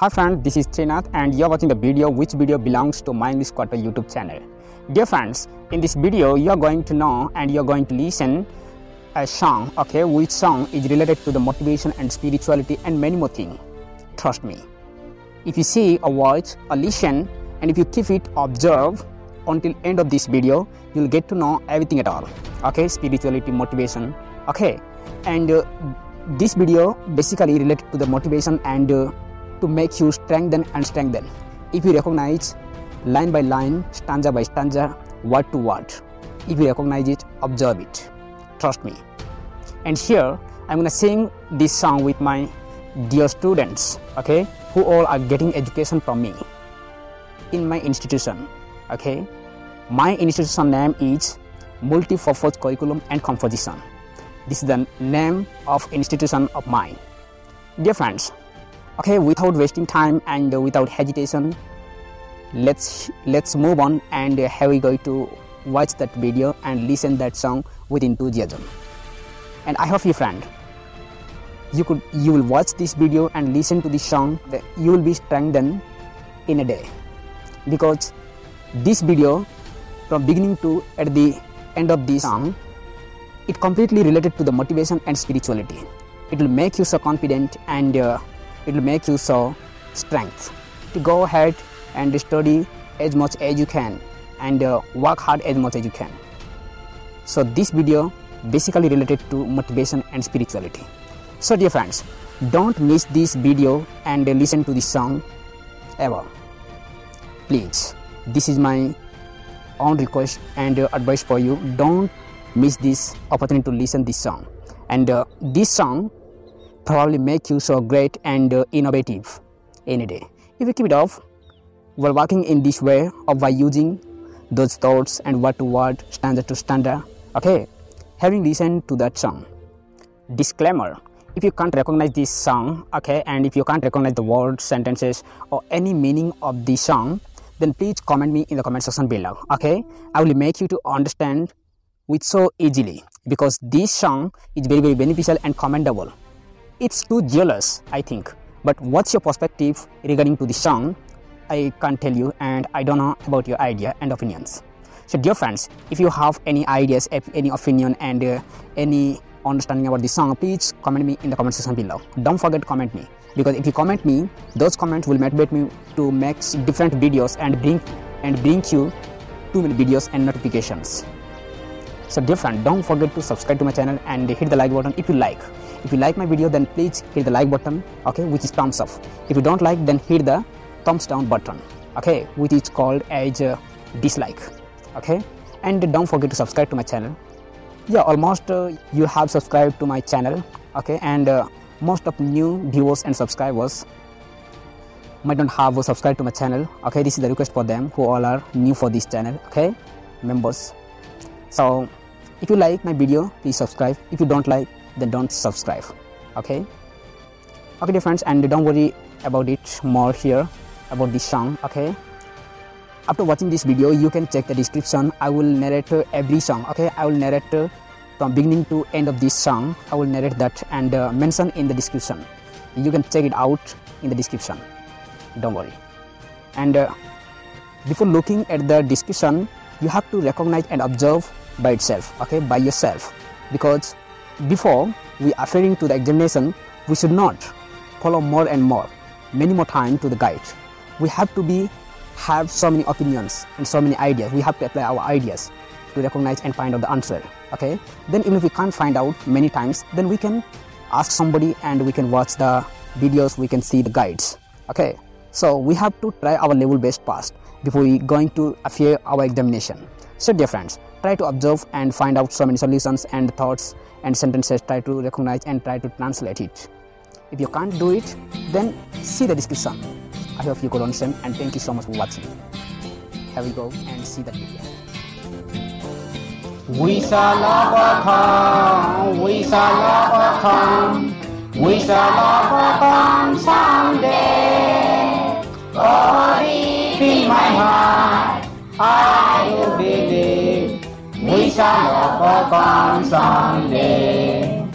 Hi friends, this is Trinath and you are watching the video which video belongs to my English Quarter YouTube channel. Dear friends, in this video you are going to know and you are going to listen a song, okay, which song is related to the motivation and spirituality and many more things. Trust me. If you see or watch or listen and if you keep it observe until end of this video, you'll get to know everything at all. Okay, spirituality, motivation, okay, and uh, this video basically related to the motivation and uh, to make you strengthen and strengthen. If you recognize line by line stanza by stanza word to word if you recognize it observe it. Trust me. And here i'm gonna sing this song with my dear students okay who all are getting education from me in my institution okay? My institution name is multi-purpose curriculum and composition. This is the name of institution of mine. Dear friends okay without wasting time and without hesitation let's let's move on and here we go to watch that video and listen that song with enthusiasm. And i hope you friend. You could you will watch this video and listen to this song. That you will be strengthened in a day. Because this video from beginning to at the end of this song it completely related to the motivation and spirituality. It will make you so confident and uh, it will make you so strength. To go ahead and study as much as you can and uh, work hard as much as you can. So this video basically related to motivation and spirituality. So dear friends don't miss this video and listen to this song ever. Please this is my own request and uh, advice for you. Don't miss this opportunity to listen this song. And uh, this song probably make you so great and uh, innovative any day. If you keep it off while working in this way or by using those thoughts and word to word stanza to stanza okay having listened to that song. Disclaimer if you can't recognize this song okay and if you can't recognize the words sentences or any meaning of the song then please comment me in the comment section below okay? I will make you to understand with so easily because this song is very very beneficial and commendable it's too jealous i think. But what's your perspective regarding to the song? I can't tell you and i don't know about your idea and opinions. So dear friends if you have any ideas any opinion and uh, any understanding about the song please comment me in the comment section below. Don't forget to comment me because if you comment me those comments will motivate me to make different videos and bring and bring you too many videos and notifications. So dear friend don't forget to subscribe to my channel and hit the like button if you like if you like my video then please hit the like button okay which is thumbs up. If you don't like then hit the thumbs down button okay which is called as uh, dislike okay. And don't forget to subscribe to my channel. Yeah almost uh, you have subscribed to my channel okay and uh, most of new viewers and subscribers might not have subscribed to my channel okay. This is the request for them who all are new for this channel okay members. So if you like my video please subscribe. If you don't like then don't subscribe okay? Okay dear friends and don't worry about it more here about this song okay? After watching this video you can check the description. I will narrate every song okay? I will narrate from beginning to end of this song. I will narrate that and uh, mention in the description. You can check it out in the description. Don't worry. And uh, before looking at the description you have to recognize and observe by itself okay? By yourself. Because before we are referring to the examination we should not follow more and more many more time to the guide. We have to be have so many opinions and so many ideas. We have to apply our ideas to recognize and find out the answer okay? Then even if we can't find out many times then we can ask somebody and we can watch the videos we can see the guides okay? So we have to try our level best past before we going to appear our examination. So dear friends try to observe and find out so many solutions and thoughts and sentences. Try to recognize and try to translate it. If you can't do it then see the description. I hope you could understand and thank you so much for watching. Here we go and see the video. We shall overcome, we shall overcome, we shall overcome someday. Oh, deep in my heart, I do believe we shall overcome someday.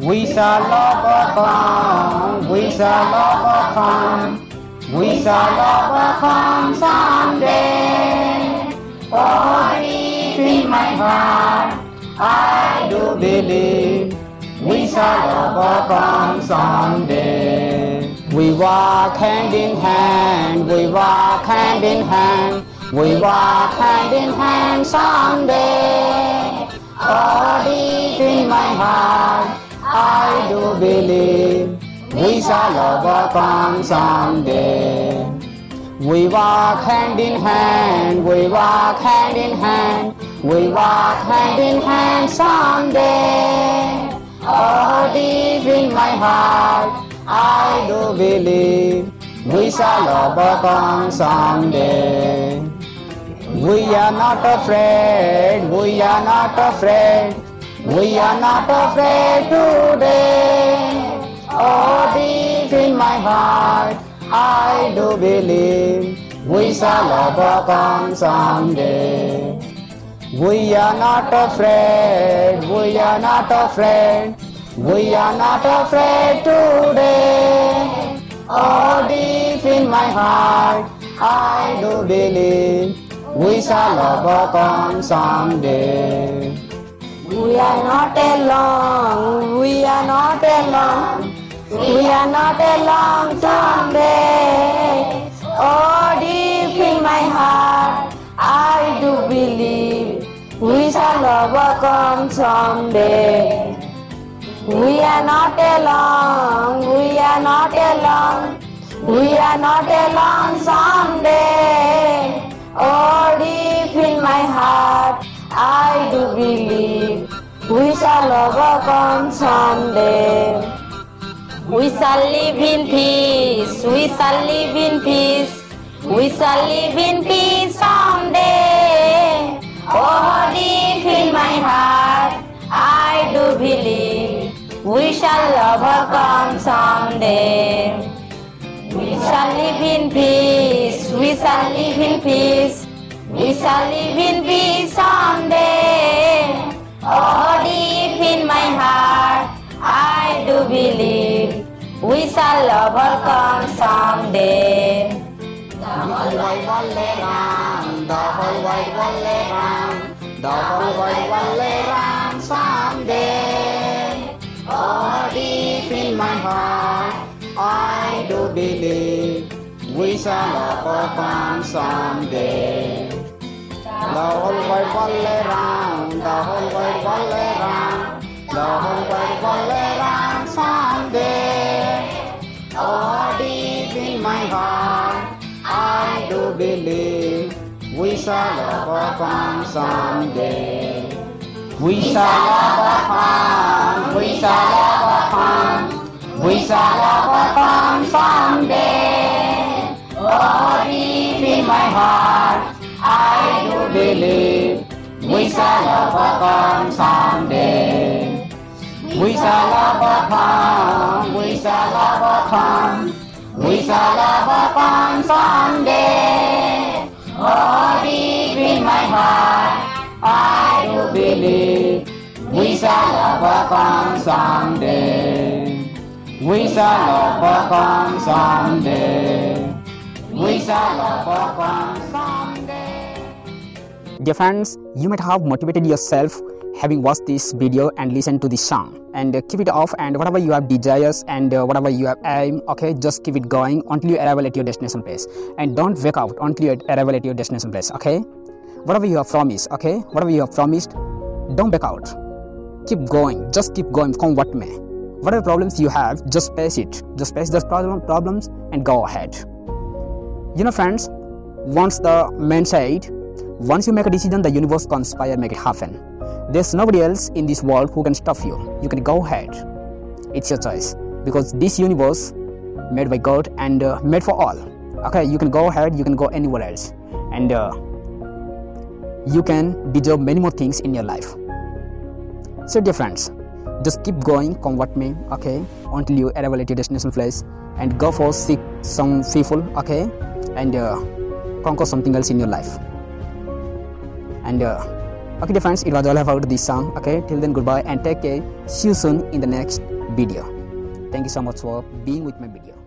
We shall overcome, we shall overcome, We shall overcome someday. Oh, deep in my heart, I do believe we shall overcome someday. We walk hand in hand, we walk hand in hand, we walk hand in hand someday. Oh, deep in my heart, I do believe we shall overcome someday. We walk hand in hand, we walk hand in hand, we walk hand in hand someday. Oh, deep in my heart, I do believe we shall overcome someday. We are not afraid, we are not afraid, we are not afraid today. Oh, deep in my heart, I do believe we shall overcome someday. We are not afraid, we are not afraid, we are not afraid today. Oh, deep in my heart, I do believe we shall overcome someday. We are not alone, we are not alone, we are not alone someday. Oh, deep in my heart, I do believe we shall overcome someday. We are not alone, we are not alone, we are not alone someday. Someday. We shall live in peace, we shall live in peace, we shall live in peace someday. Oh, deep in my heart, I do believe we shall overcome someday. We shall live in peace, we shall live in peace, we shall live in peace someday. Oh, deep in my heart, I do believe we shall overcome someday. The whole world lay round, the whole world lay round, the whole world lay round someday. Oh, deep in my heart, I do believe we shall overcome someday. The whole world lay round, the whole world lay round, the whole world lay round someday. Oh, deep in my heart, I do believe we shall overcome someday. We shall overcome, we shall overcome, we shall overcome someday. Oh, deep in my heart, I do believe we shall overcome someday. We shall overcome, we shall overcome, we shall overcome someday. Oh, deep in my heart, I do believe we shall overcome someday. We shall overcome someday. We shall overcome. Dear friends, you might have motivated yourself having watched this video and listened to this song. And uh, keep it off and whatever you have desires and uh, whatever you have aim okay just keep it going until you arrive at your destination place. And don't wake out until you arrive at your destination place okay? Whatever you have promised okay? Whatever you have promised don't back out. Keep going. Just keep going come what may. Whatever problems you have just face it. Just face those problem, problems and go ahead. You know friends once the man said once you make a decision the universe conspire make it happen. There's nobody else in this world who can stop you. You can go ahead. It's your choice. Because this universe made by god and uh, made for all. Okay you can go ahead you can go anywhere else. And uh, you can deserve many more things in your life. So dear friends just keep going what may okay until you arrive at your destination place and go for seek some people okay and uh, conquer something else in your life and uh, okay friends it was all about this song okay? Till then goodbye and take care. See you soon in the next video. Thank you so much for being with my video